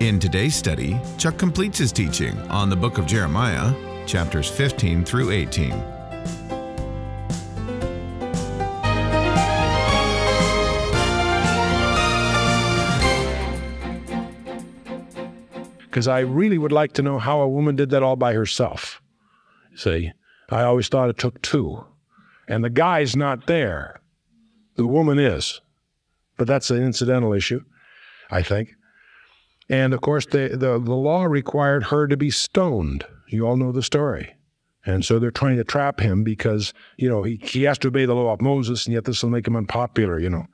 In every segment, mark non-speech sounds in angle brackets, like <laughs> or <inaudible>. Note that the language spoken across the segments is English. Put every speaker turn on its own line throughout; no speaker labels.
In today's study, Chuck completes his teaching on the book of Jeremiah, chapters 15 through 18.
because I really would like to know how a woman did that all by herself. See, I always thought it took two, and the guy's not there. The woman is, but that's an incidental issue, I think. And of course, the, the, the law required her to be stoned. You all know the story. And so they're trying to trap him because, you know, he, he has to obey the law of Moses, and yet this will make him unpopular, you know.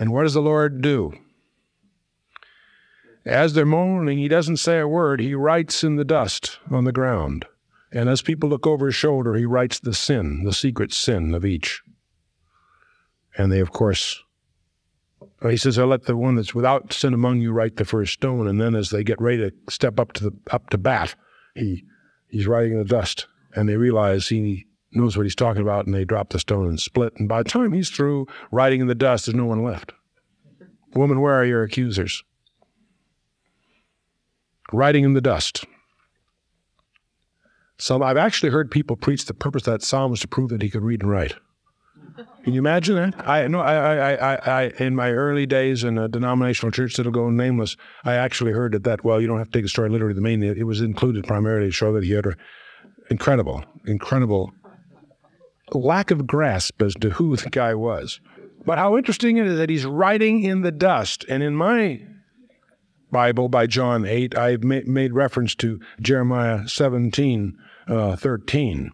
And what does the Lord do? As they're moaning, he doesn't say a word. He writes in the dust on the ground. And as people look over his shoulder, he writes the sin, the secret sin of each. And they, of course, he says, "I'll let the one that's without sin among you write the first stone." And then, as they get ready to step up to the up to bat, he he's writing in the dust, and they realize he knows what he's talking about, and they drop the stone and split. And by the time he's through writing in the dust, there's no one left. Woman, where are your accusers? writing in the dust. Some I've actually heard people preach the purpose of that psalm was to prove that he could read and write. Can you imagine that? I know. I, I, I, I, in my early days in a denominational church that'll go nameless, I actually heard that. That well, you don't have to take the story literally. The main it was included primarily to show that he had a incredible, incredible lack of grasp as to who the guy was. But how interesting it is that he's writing in the dust, and in my Bible by John 8, I've ma- made reference to Jeremiah 17, uh, 13.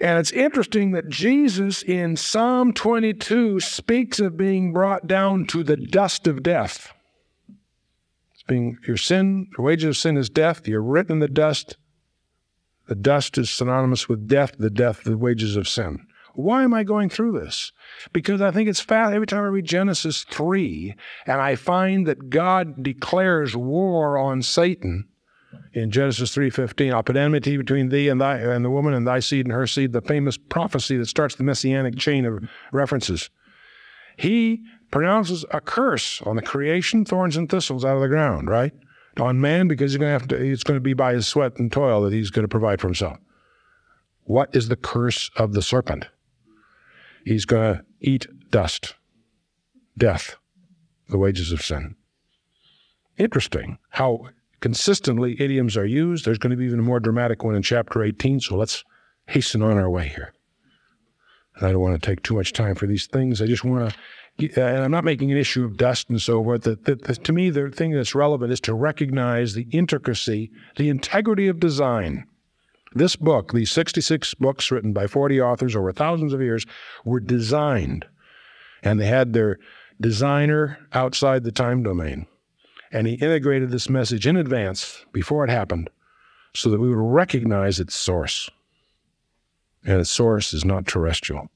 And it's interesting that Jesus in Psalm 22 speaks of being brought down to the dust of death. It's being your sin, the wages of sin is death. You're written in the dust. The dust is synonymous with death, the death, the wages of sin. Why am I going through this? Because I think it's fast. Every time I read Genesis 3 and I find that God declares war on Satan in Genesis 3:15, I'll put enmity between thee and thy and the woman and thy seed and her seed, the famous prophecy that starts the messianic chain of references. He pronounces a curse on the creation, thorns and thistles out of the ground, right? On man because he's to have to it's going to be by his sweat and toil that he's going to provide for himself. What is the curse of the serpent? He's going to eat dust, death, the wages of sin. Interesting how consistently idioms are used. There's going to be even a more dramatic one in chapter 18, so let's hasten on our way here. And I don't want to take too much time for these things. I just want to, and I'm not making an issue of dust and so forth. The, the, the, to me, the thing that's relevant is to recognize the intricacy, the integrity of design. This book, these 66 books written by 40 authors over thousands of years, were designed, and they had their designer outside the time domain. And he integrated this message in advance before it happened so that we would recognize its source. And its source is not terrestrial.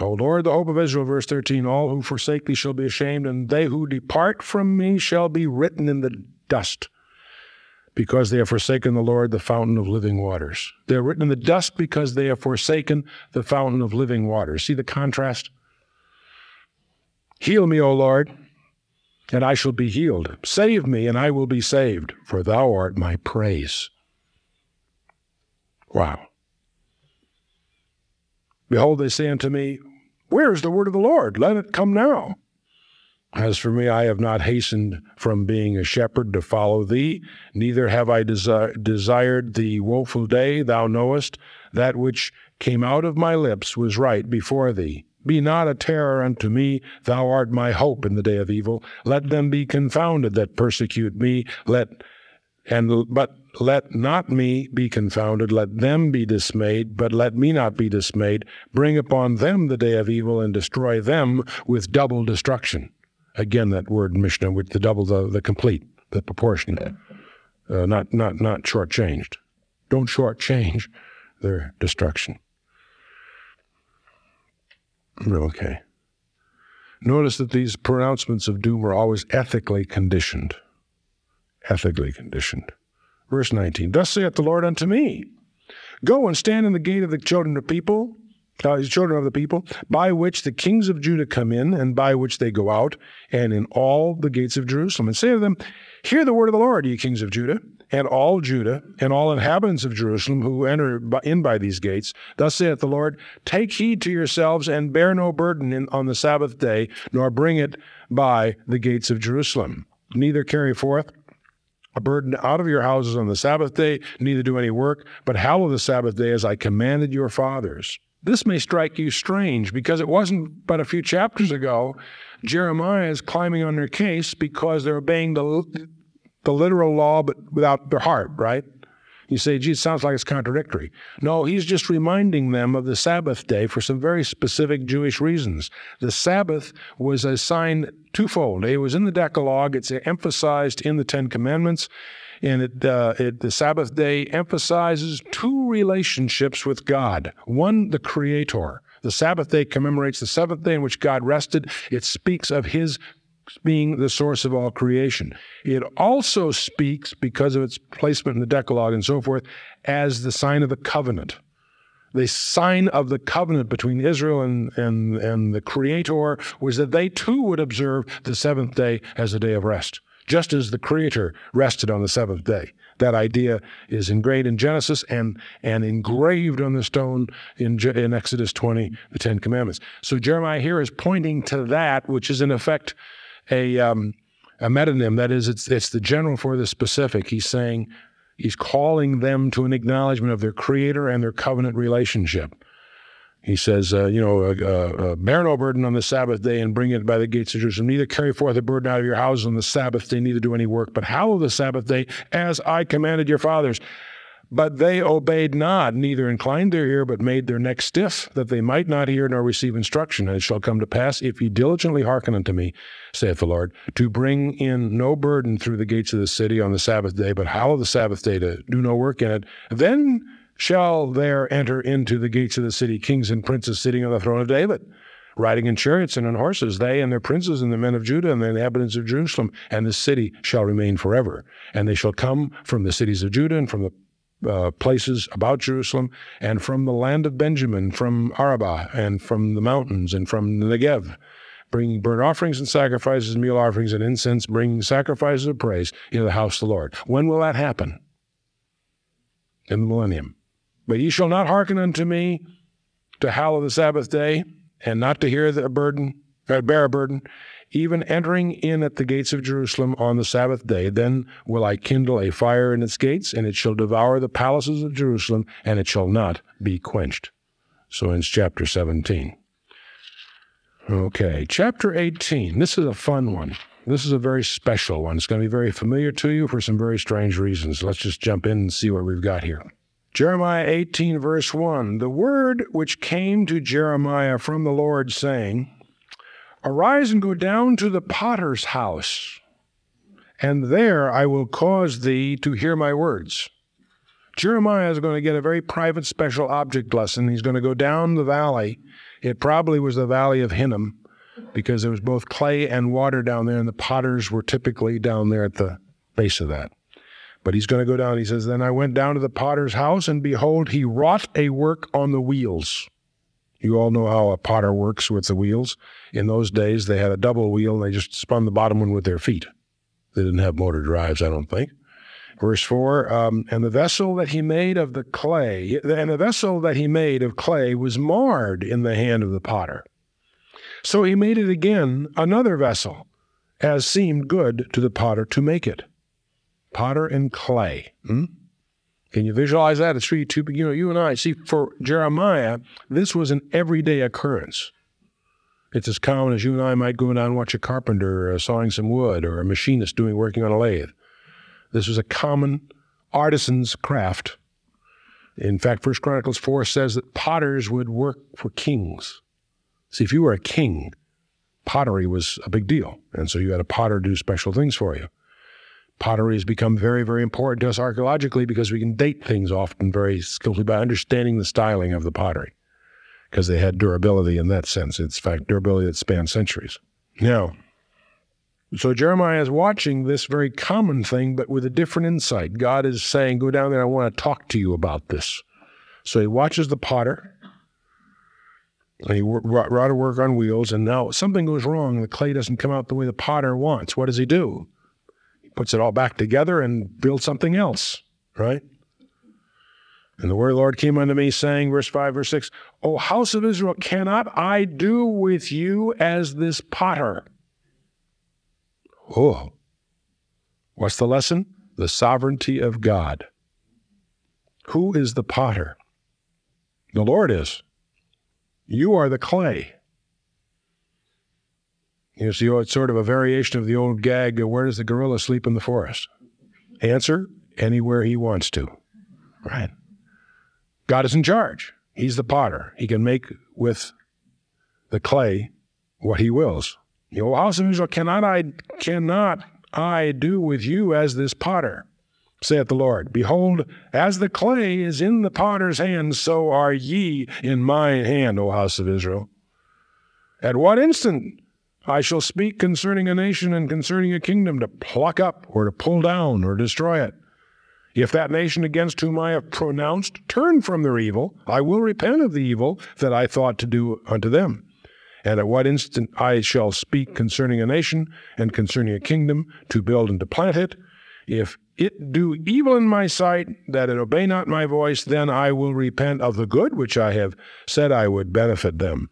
O Lord, the hope of Israel, verse 13, all who forsake thee shall be ashamed, and they who depart from me shall be written in the dust because they have forsaken the Lord, the fountain of living waters. They're written in the dust because they have forsaken the fountain of living waters. See the contrast? Heal me, O Lord, and I shall be healed. Save me, and I will be saved, for thou art my praise. Wow. Behold, they say unto me, Where is the word of the Lord? Let it come now. As for me, I have not hastened from being a shepherd to follow thee, neither have I desi- desired the woeful day, thou knowest. That which came out of my lips was right before thee. Be not a terror unto me, thou art my hope in the day of evil. Let them be confounded that persecute me, let and but let not me be confounded, let them be dismayed, but let me not be dismayed. Bring upon them the day of evil and destroy them with double destruction. Again, that word mishneh with the double, the, the complete, the proportion uh, not not not shortchanged. Don't shortchange their destruction. Okay. Notice that these pronouncements of doom are always ethically conditioned. Ethically conditioned. Verse 19 Thus saith the Lord unto me Go and stand in the gate of the children of people, uh, children of the people, by which the kings of Judah come in, and by which they go out, and in all the gates of Jerusalem, and say to them, Hear the word of the Lord, ye kings of Judah, and all Judah, and all inhabitants of Jerusalem who enter in by these gates. Thus saith the Lord, Take heed to yourselves, and bear no burden in, on the Sabbath day, nor bring it by the gates of Jerusalem. Neither carry forth a burden out of your houses on the Sabbath day, neither do any work, but hallow the Sabbath day as I commanded your fathers. This may strike you strange because it wasn't but a few chapters ago Jeremiah is climbing on their case because they're obeying the, the literal law but without their heart, right? You say, gee, it sounds like it's contradictory. No, he's just reminding them of the Sabbath day for some very specific Jewish reasons. The Sabbath was a sign twofold. It was in the Decalogue, it's emphasized in the Ten Commandments, and it, uh, it, the Sabbath day emphasizes two relationships with God. One, the Creator. The Sabbath day commemorates the seventh day in which God rested. It speaks of His being the source of all creation. It also speaks, because of its placement in the Decalogue and so forth, as the sign of the covenant. The sign of the covenant between Israel and, and, and the Creator was that they too would observe the seventh day as a day of rest, just as the Creator rested on the seventh day. That idea is engraved in Genesis and, and engraved on the stone in, in Exodus 20, the Ten Commandments. So Jeremiah here is pointing to that, which is in effect a, um, a metonym. That is, it's, it's the general for the specific. He's saying, he's calling them to an acknowledgement of their creator and their covenant relationship. He says, uh, you know, uh, uh, bear no burden on the Sabbath day and bring it by the gates of Jerusalem. Neither carry forth a burden out of your house on the Sabbath day, neither do any work, but hallow the Sabbath day as I commanded your fathers. But they obeyed not, neither inclined their ear, but made their neck stiff, that they might not hear nor receive instruction. And it shall come to pass, if ye diligently hearken unto me, saith the Lord, to bring in no burden through the gates of the city on the Sabbath day, but hallow the Sabbath day to do no work in it, then shall there enter into the gates of the city kings and princes sitting on the throne of David riding in chariots and on horses, they and their princes and the men of Judah and the inhabitants of Jerusalem, and the city shall remain forever. And they shall come from the cities of Judah and from the uh, places about Jerusalem, and from the land of Benjamin, from Arabah, and from the mountains, and from the Negev, bringing burnt offerings and sacrifices, meal offerings and incense, bringing sacrifices of praise into the house of the Lord. When will that happen? In the millennium. But ye shall not hearken unto me to hallow the Sabbath day, and not to hear the burden, uh, bear a burden, even entering in at the gates of Jerusalem on the Sabbath day. Then will I kindle a fire in its gates, and it shall devour the palaces of Jerusalem, and it shall not be quenched. So in chapter 17. Okay, chapter 18. This is a fun one. This is a very special one. It's going to be very familiar to you for some very strange reasons. Let's just jump in and see what we've got here. Jeremiah 18, verse 1 The word which came to Jeremiah from the Lord, saying, Arise and go down to the potter's house, and there I will cause thee to hear my words. Jeremiah is going to get a very private special object lesson. He's going to go down the valley. It probably was the valley of Hinnom because there was both clay and water down there, and the potters were typically down there at the base of that. But he's going to go down. He says, Then I went down to the potter's house, and behold, he wrought a work on the wheels. You all know how a potter works with the wheels. In those days, they had a double wheel and they just spun the bottom one with their feet. They didn't have motor drives, I don't think. Verse 4 um, And the vessel that he made of the clay, and the vessel that he made of clay was marred in the hand of the potter. So he made it again another vessel, as seemed good to the potter to make it. Potter and clay. Hmm? Can you visualize that? It's really too, you know, you and I, see, for Jeremiah, this was an everyday occurrence. It's as common as you and I might go down and watch a carpenter uh, sawing some wood or a machinist doing working on a lathe. This was a common artisan's craft. In fact, First Chronicles 4 says that potters would work for kings. See, if you were a king, pottery was a big deal. And so you had a potter do special things for you. Pottery has become very, very important to us archaeologically because we can date things often very skillfully by understanding the styling of the pottery because they had durability in that sense. It's in fact durability that spans centuries. Now, so Jeremiah is watching this very common thing, but with a different insight. God is saying, Go down there, I want to talk to you about this. So he watches the potter, and he brought to work on wheels, and now something goes wrong. The clay doesn't come out the way the potter wants. What does he do? Puts it all back together and builds something else, right? And the word of the Lord came unto me, saying, verse 5, verse 6, O house of Israel, cannot I do with you as this potter? Oh, what's the lesson? The sovereignty of God. Who is the potter? The Lord is. You are the clay. You see, it's sort of a variation of the old gag uh, where does the gorilla sleep in the forest? Answer anywhere he wants to. Right. God is in charge. He's the potter. He can make with the clay what he wills. O house of Israel, cannot I cannot I do with you as this potter? saith the Lord. Behold, as the clay is in the potter's hand, so are ye in my hand, O house of Israel. At what instant I shall speak concerning a nation and concerning a kingdom to pluck up or to pull down or destroy it. If that nation against whom I have pronounced turn from their evil, I will repent of the evil that I thought to do unto them. And at what instant I shall speak concerning a nation and concerning a kingdom to build and to plant it, if it do evil in my sight, that it obey not my voice, then I will repent of the good which I have said I would benefit them.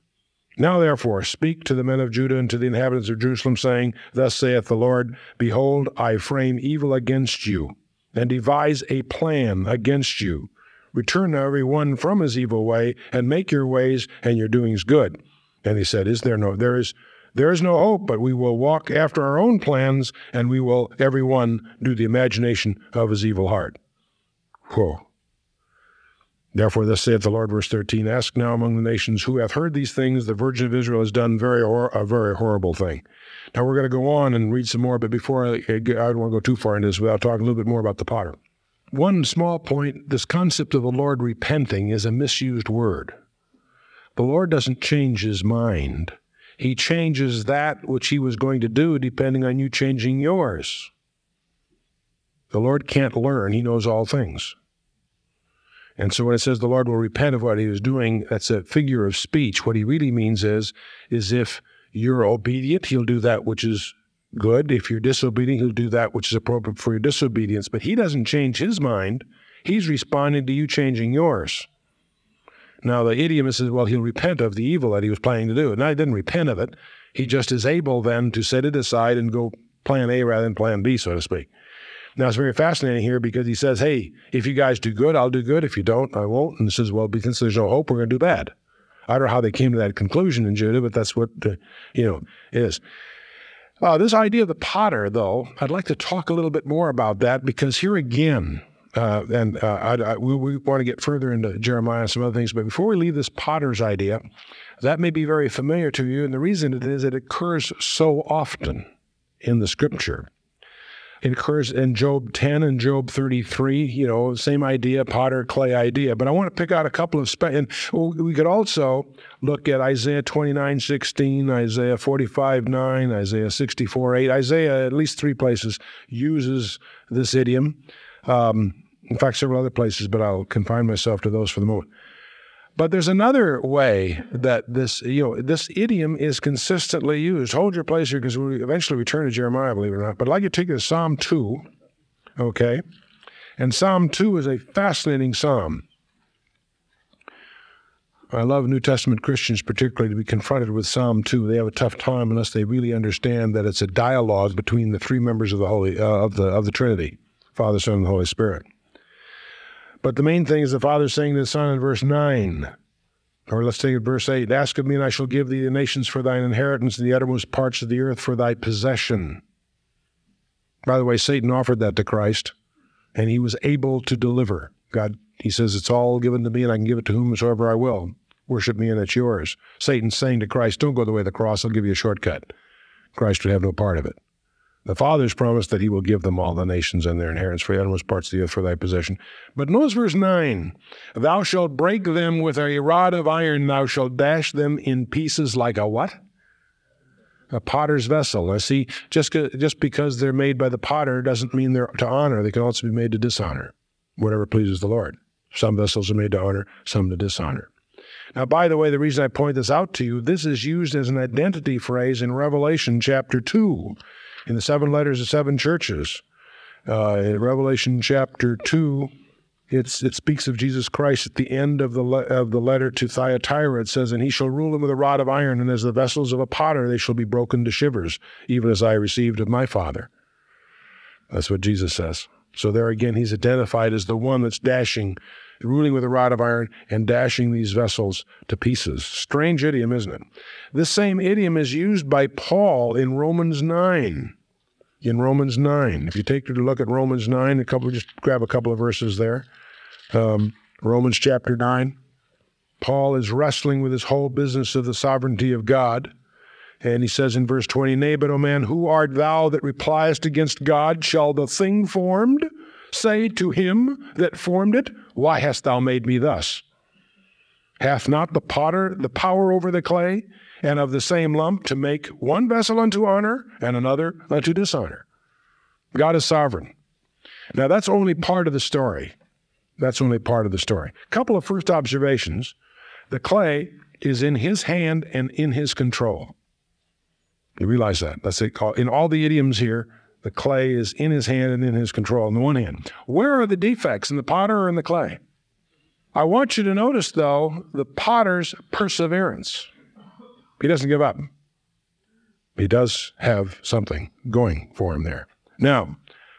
Now therefore speak to the men of Judah and to the inhabitants of Jerusalem, saying, Thus saith the Lord, Behold, I frame evil against you, and devise a plan against you. Return now every one from his evil way, and make your ways and your doings good. And he said, Is there no there is there is no hope, but we will walk after our own plans, and we will every one do the imagination of his evil heart. Whoa. Therefore, thus saith the Lord, verse 13 Ask now among the nations who hath heard these things. The Virgin of Israel has done very hor- a very horrible thing. Now, we're going to go on and read some more, but before I, I don't want to go too far into this without talking a little bit more about the potter. One small point this concept of the Lord repenting is a misused word. The Lord doesn't change his mind. He changes that which he was going to do depending on you changing yours. The Lord can't learn, he knows all things. And so when it says the Lord will repent of what he was doing, that's a figure of speech. What he really means is, is if you're obedient, he'll do that which is good. If you're disobedient, he'll do that which is appropriate for your disobedience. But he doesn't change his mind. He's responding to you changing yours. Now, the idiom says, well, he'll repent of the evil that he was planning to do. And I didn't repent of it. He just is able then to set it aside and go plan A rather than plan B, so to speak. Now, it's very fascinating here because he says, hey, if you guys do good, I'll do good. If you don't, I won't. And he says, well, because there's no hope, we're going to do bad. I don't know how they came to that conclusion in Judah, but that's what, the, you know, is. Uh, this idea of the potter, though, I'd like to talk a little bit more about that because here again, uh, and uh, I, I, we, we, want to get further into Jeremiah and some other things. But before we leave this potter's idea, that may be very familiar to you. And the reason it is it occurs so often in the scripture. Occurs in Job 10 and Job 33, you know, same idea, potter clay idea. But I want to pick out a couple of, spe- and we could also look at Isaiah 29, 16, Isaiah 45, 9, Isaiah 64, 8. Isaiah, at least three places, uses this idiom. Um, in fact, several other places, but I'll confine myself to those for the moment. But there's another way that this, you know, this idiom is consistently used. Hold your place here because we eventually return to Jeremiah, believe it or not. But I'd like you to take this Psalm 2, okay? And Psalm 2 is a fascinating psalm. I love New Testament Christians, particularly, to be confronted with Psalm 2. They have a tough time unless they really understand that it's a dialogue between the three members of the Holy uh, of the of the Trinity. Father, Son, and the Holy Spirit. But the main thing is the Father saying to the Son in verse 9, or let's take it verse 8 Ask of me, and I shall give thee the nations for thine inheritance, and the uttermost parts of the earth for thy possession. By the way, Satan offered that to Christ, and he was able to deliver. God, he says, It's all given to me, and I can give it to whomsoever I will. Worship me, and it's yours. Satan's saying to Christ, Don't go the way of the cross, I'll give you a shortcut. Christ would have no part of it. The Father's promised that He will give them all the nations and their inheritance for the uttermost parts of the earth for thy possession. But notice verse 9 Thou shalt break them with a rod of iron, thou shalt dash them in pieces like a what? A potter's vessel. Now, see, just, just because they're made by the potter doesn't mean they're to honor. They can also be made to dishonor, whatever pleases the Lord. Some vessels are made to honor, some to dishonor. Now, by the way, the reason I point this out to you, this is used as an identity phrase in Revelation chapter 2, in the seven letters of seven churches. Uh, in Revelation chapter 2, it's, it speaks of Jesus Christ at the end of the, le- of the letter to Thyatira. It says, And he shall rule them with a rod of iron, and as the vessels of a potter they shall be broken to shivers, even as I received of my Father. That's what Jesus says. So there again, he's identified as the one that's dashing ruling with a rod of iron and dashing these vessels to pieces. Strange idiom, isn't it? This same idiom is used by Paul in Romans 9. In Romans 9. If you take a look at Romans 9, a couple, just grab a couple of verses there. Um, Romans chapter 9. Paul is wrestling with his whole business of the sovereignty of God. And he says in verse 20, Nay, but, O man, who art thou that repliest against God? Shall the thing formed say to him that formed it, Why hast thou made me thus? Hath not the potter the power over the clay, and of the same lump to make one vessel unto honor and another unto dishonor? God is sovereign. Now, that's only part of the story. That's only part of the story. Couple of first observations. The clay is in his hand and in his control. You realize that. That's it. In all the idioms here, the clay is in his hand and in his control on the one hand. Where are the defects in the potter or in the clay? I want you to notice, though, the potter's perseverance. He doesn't give up. He does have something going for him there. Now,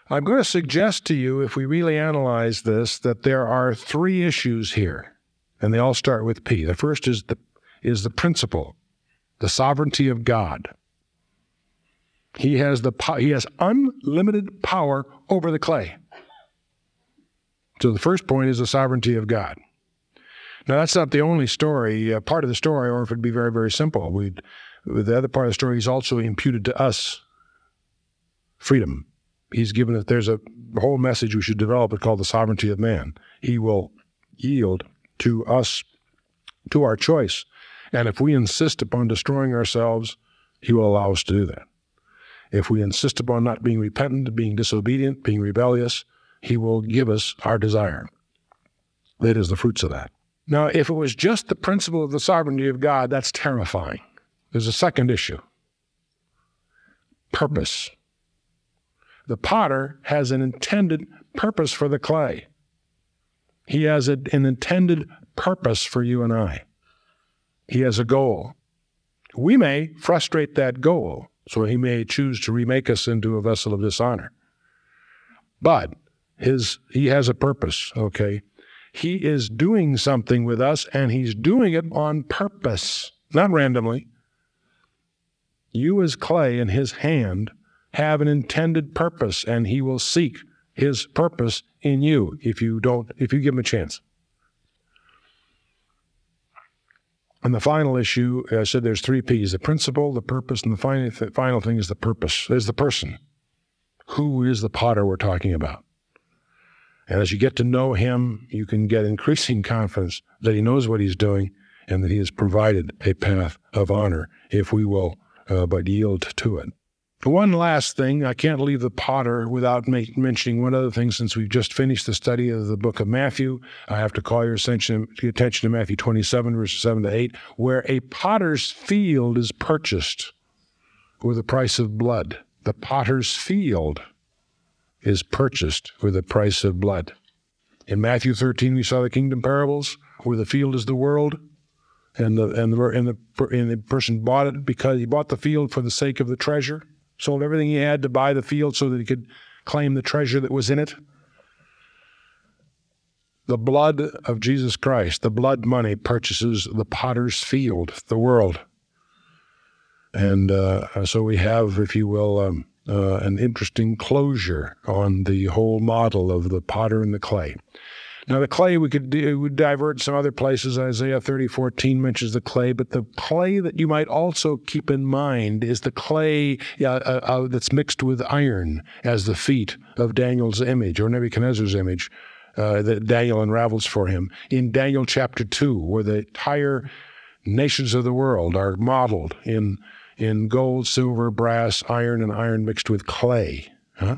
I'm going to suggest to you, if we really analyze this, that there are three issues here, and they all start with P. The first is the, is the principle, the sovereignty of God. He has the he has unlimited power over the clay. So the first point is the sovereignty of God. Now that's not the only story. Uh, part of the story, or if it'd be very very simple, we'd the other part of the story. is also imputed to us freedom. He's given that there's a whole message we should develop called the sovereignty of man. He will yield to us, to our choice, and if we insist upon destroying ourselves, he will allow us to do that. If we insist upon not being repentant, being disobedient, being rebellious, He will give us our desire. That is the fruits of that. Now, if it was just the principle of the sovereignty of God, that's terrifying. There's a second issue purpose. The potter has an intended purpose for the clay. He has an intended purpose for you and I. He has a goal. We may frustrate that goal, so he may choose to remake us into a vessel of dishonor. But his he has a purpose, okay? He is doing something with us and he's doing it on purpose, not randomly. You as clay in his hand have an intended purpose and he will seek his purpose in you if you don't if you give him a chance. And the final issue, I said there's three P's the principle, the purpose, and the final, th- final thing is the purpose. There's the person. Who is the potter we're talking about? And as you get to know him, you can get increasing <laughs> confidence that he knows what he's doing and that he has provided a path of honor if we will uh, but yield to it. One last thing, I can't leave the potter without make, mentioning one other thing since we've just finished the study of the book of Matthew. I have to call your attention, attention to Matthew 27, verses 7 to 8, where a potter's field is purchased with the price of blood. The potter's field is purchased with the price of blood. In Matthew 13, we saw the kingdom parables, where the field is the world, and the and the and the, and the person bought it because he bought the field for the sake of the treasure sold everything he had to buy the field so that he could claim the treasure that was in it. The blood of Jesus Christ, the blood money, purchases the potter's field, the world. And uh, so we have, if you will, um, uh, an interesting closure on the whole model of the potter and the clay. Now, the clay we could do, would divert some other places. Isaiah 30, 14 mentions the clay, but the clay that you might also keep in mind is the clay uh, uh, that's mixed with iron as the feet of Daniel's image or Nebuchadnezzar's image uh, that Daniel unravels for him. In Daniel chapter 2, where the entire nations of the world are modeled in, in gold, silver, brass, iron, and iron mixed with clay. Huh?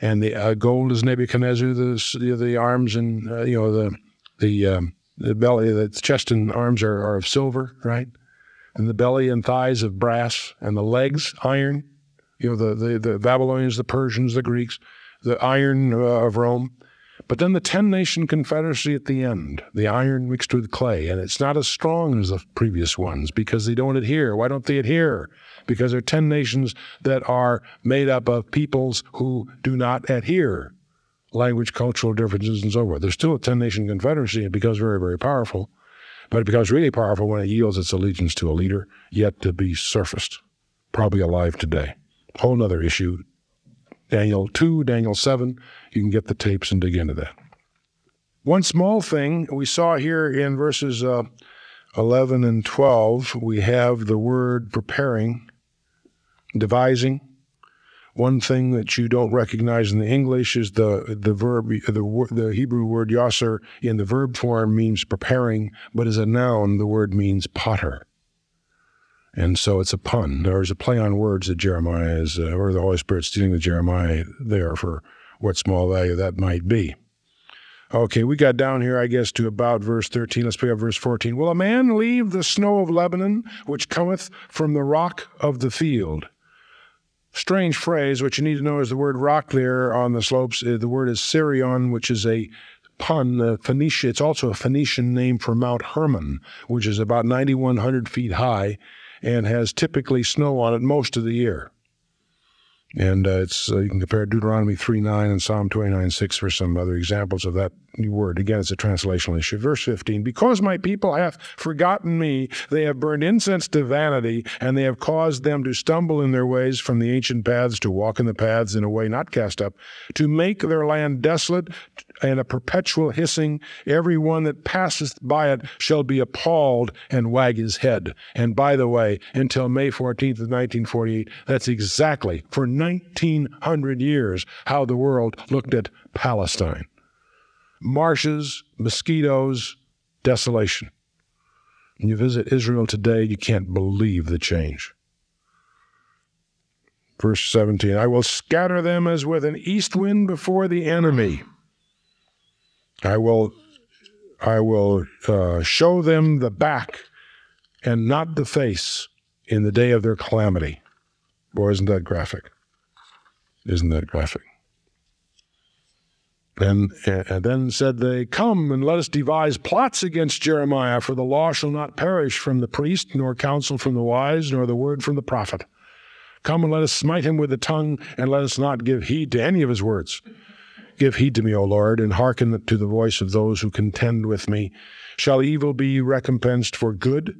and the uh, gold is Nebuchadnezzar. The the arms and uh, you know the the um, the belly, the chest and arms are, are of silver, right? And the belly and thighs of brass, and the legs iron. You know the the, the Babylonians, the Persians, the Greeks, the iron uh, of Rome. But then the ten nation confederacy at the end, the iron mixed with clay, and it's not as strong as the previous ones because they don't adhere. Why don't they adhere? because there are 10 nations that are made up of peoples who do not adhere language, cultural differences, and so forth. There's still a 10 nation confederacy. It becomes very, very powerful, but it becomes really powerful when it yields its allegiance to a leader yet to be surfaced, probably alive today. Whole other issue. Daniel 2, Daniel 7, you can get the tapes and dig into that. One small thing we saw here in verses uh, 11 and 12, we have the word preparing devising. One thing that you don't recognize in the English is the the verb the the Hebrew word yasser in the verb form means preparing, but as a noun the word means potter. And so it's a pun. There's a play on words that Jeremiah is, uh, or the Holy Spirit's stealing with Jeremiah there for what small value that might be. Okay, we got down here, I guess, to about verse 13. Let's pick up verse 14. Will a man leave the snow of Lebanon, which cometh from the rock of the field? strange phrase. What you need to know is the word rock there on the slopes. Uh, the word is Sirion, which is a pun. Uh, Phoenicia. It's also a Phoenician name for Mount Hermon, which is about 9,100 feet high and has typically snow on it most of the year. And uh, it's uh, you can compare Deuteronomy 3 9 and Psalm 29 6 for some other examples of that word. Again, it's a translational issue. Verse 15 Because my people have forgotten me, they have burned incense to vanity, and they have caused them to stumble in their ways from the ancient paths to walk in the paths in a way not cast up, to make their land desolate and a perpetual hissing. Every one that passeth by it shall be appalled and wag his head. And by the way, until May 14th of 1948, that's exactly for 1900 years how the world looked at Palestine. Marshes, mosquitoes, desolation. When you visit Israel today, you can't believe the change. Verse 17 I will scatter them as with an east wind before the enemy. I will, I will uh, show them the back and not the face in the day of their calamity. Boy, isn't that graphic? Isn't that graphic? And, and then said they, Come and let us devise plots against Jeremiah, for the law shall not perish from the priest, nor counsel from the wise, nor the word from the prophet. Come and let us smite him with the tongue, and let us not give heed to any of his words. Give heed to me, O Lord, and hearken to the voice of those who contend with me. Shall evil be recompensed for good?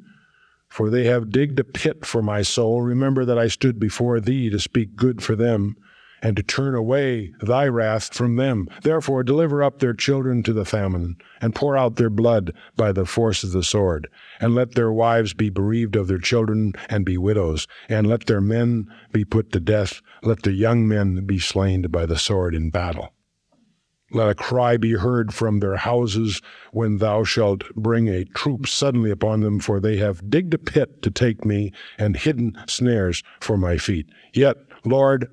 For they have digged a pit for my soul. Remember that I stood before thee to speak good for them, and to turn away thy wrath from them. Therefore deliver up their children to the famine, and pour out their blood by the force of the sword. And let their wives be bereaved of their children, and be widows. And let their men be put to death. Let their young men be slain by the sword in battle. Let a cry be heard from their houses when thou shalt bring a troop suddenly upon them, for they have digged a pit to take me and hidden snares for my feet. Yet, Lord,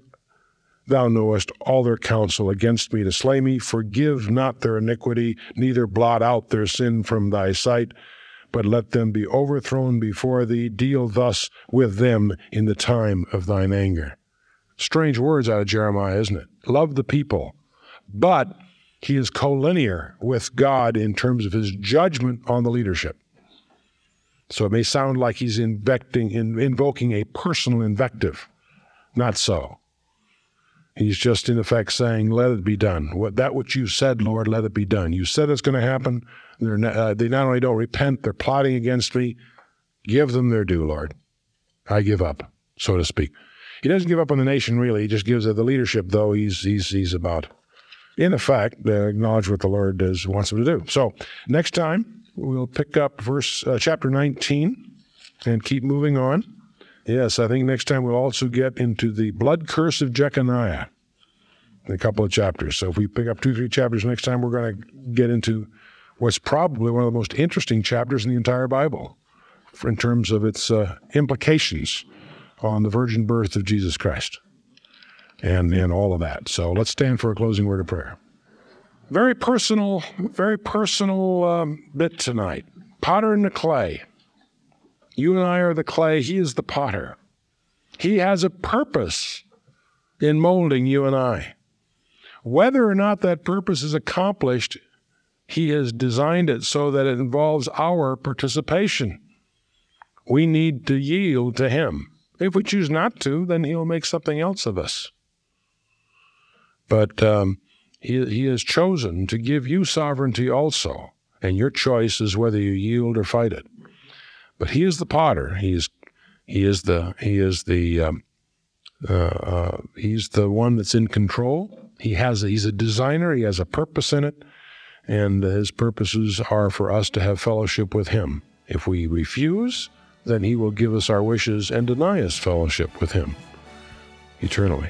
thou knowest all their counsel against me to slay me. Forgive not their iniquity, neither blot out their sin from thy sight, but let them be overthrown before thee. Deal thus with them in the time of thine anger. Strange words out of Jeremiah, isn't it? Love the people, but he is collinear with God in terms of his judgment on the leadership. So it may sound like he's invecting, in, invoking a personal invective. Not so. He's just in effect saying, "Let it be done. What that which you said, Lord, let it be done. You said it's going to happen. Not, uh, they not only don't repent, they're plotting against me. Give them their due, Lord. I give up, so to speak. He doesn't give up on the nation really. He just gives it the leadership, though. He's he's he's about in effect, acknowledge what the Lord is, wants them to do. So next time we'll pick up verse uh, chapter 19 and keep moving on. Yes, I think next time we'll also get into the blood curse of Jeconiah in a couple of chapters. So if we pick up two, three chapters next time, we're going to get into what's probably one of the most interesting chapters in the entire Bible in terms of its uh, implications on the virgin birth of Jesus Christ and, and all of that. So let's stand for a closing word of prayer. Very personal, very personal um, bit tonight. Potter and the clay. You and I are the clay, he is the potter. He has a purpose in molding you and I. Whether or not that purpose is accomplished, he has designed it so that it involves our participation. We need to yield to him. If we choose not to, then he'll make something else of us. But um, he, he has chosen to give you sovereignty also, and your choice is whether you yield or fight it. But he is the potter. He is he is the he is the um, uh, uh, he's the one that's in control. He has a, he's a designer. He has a purpose in it, and his purposes are for us to have fellowship with him. If we refuse, then he will give us our wishes and deny us fellowship with him eternally.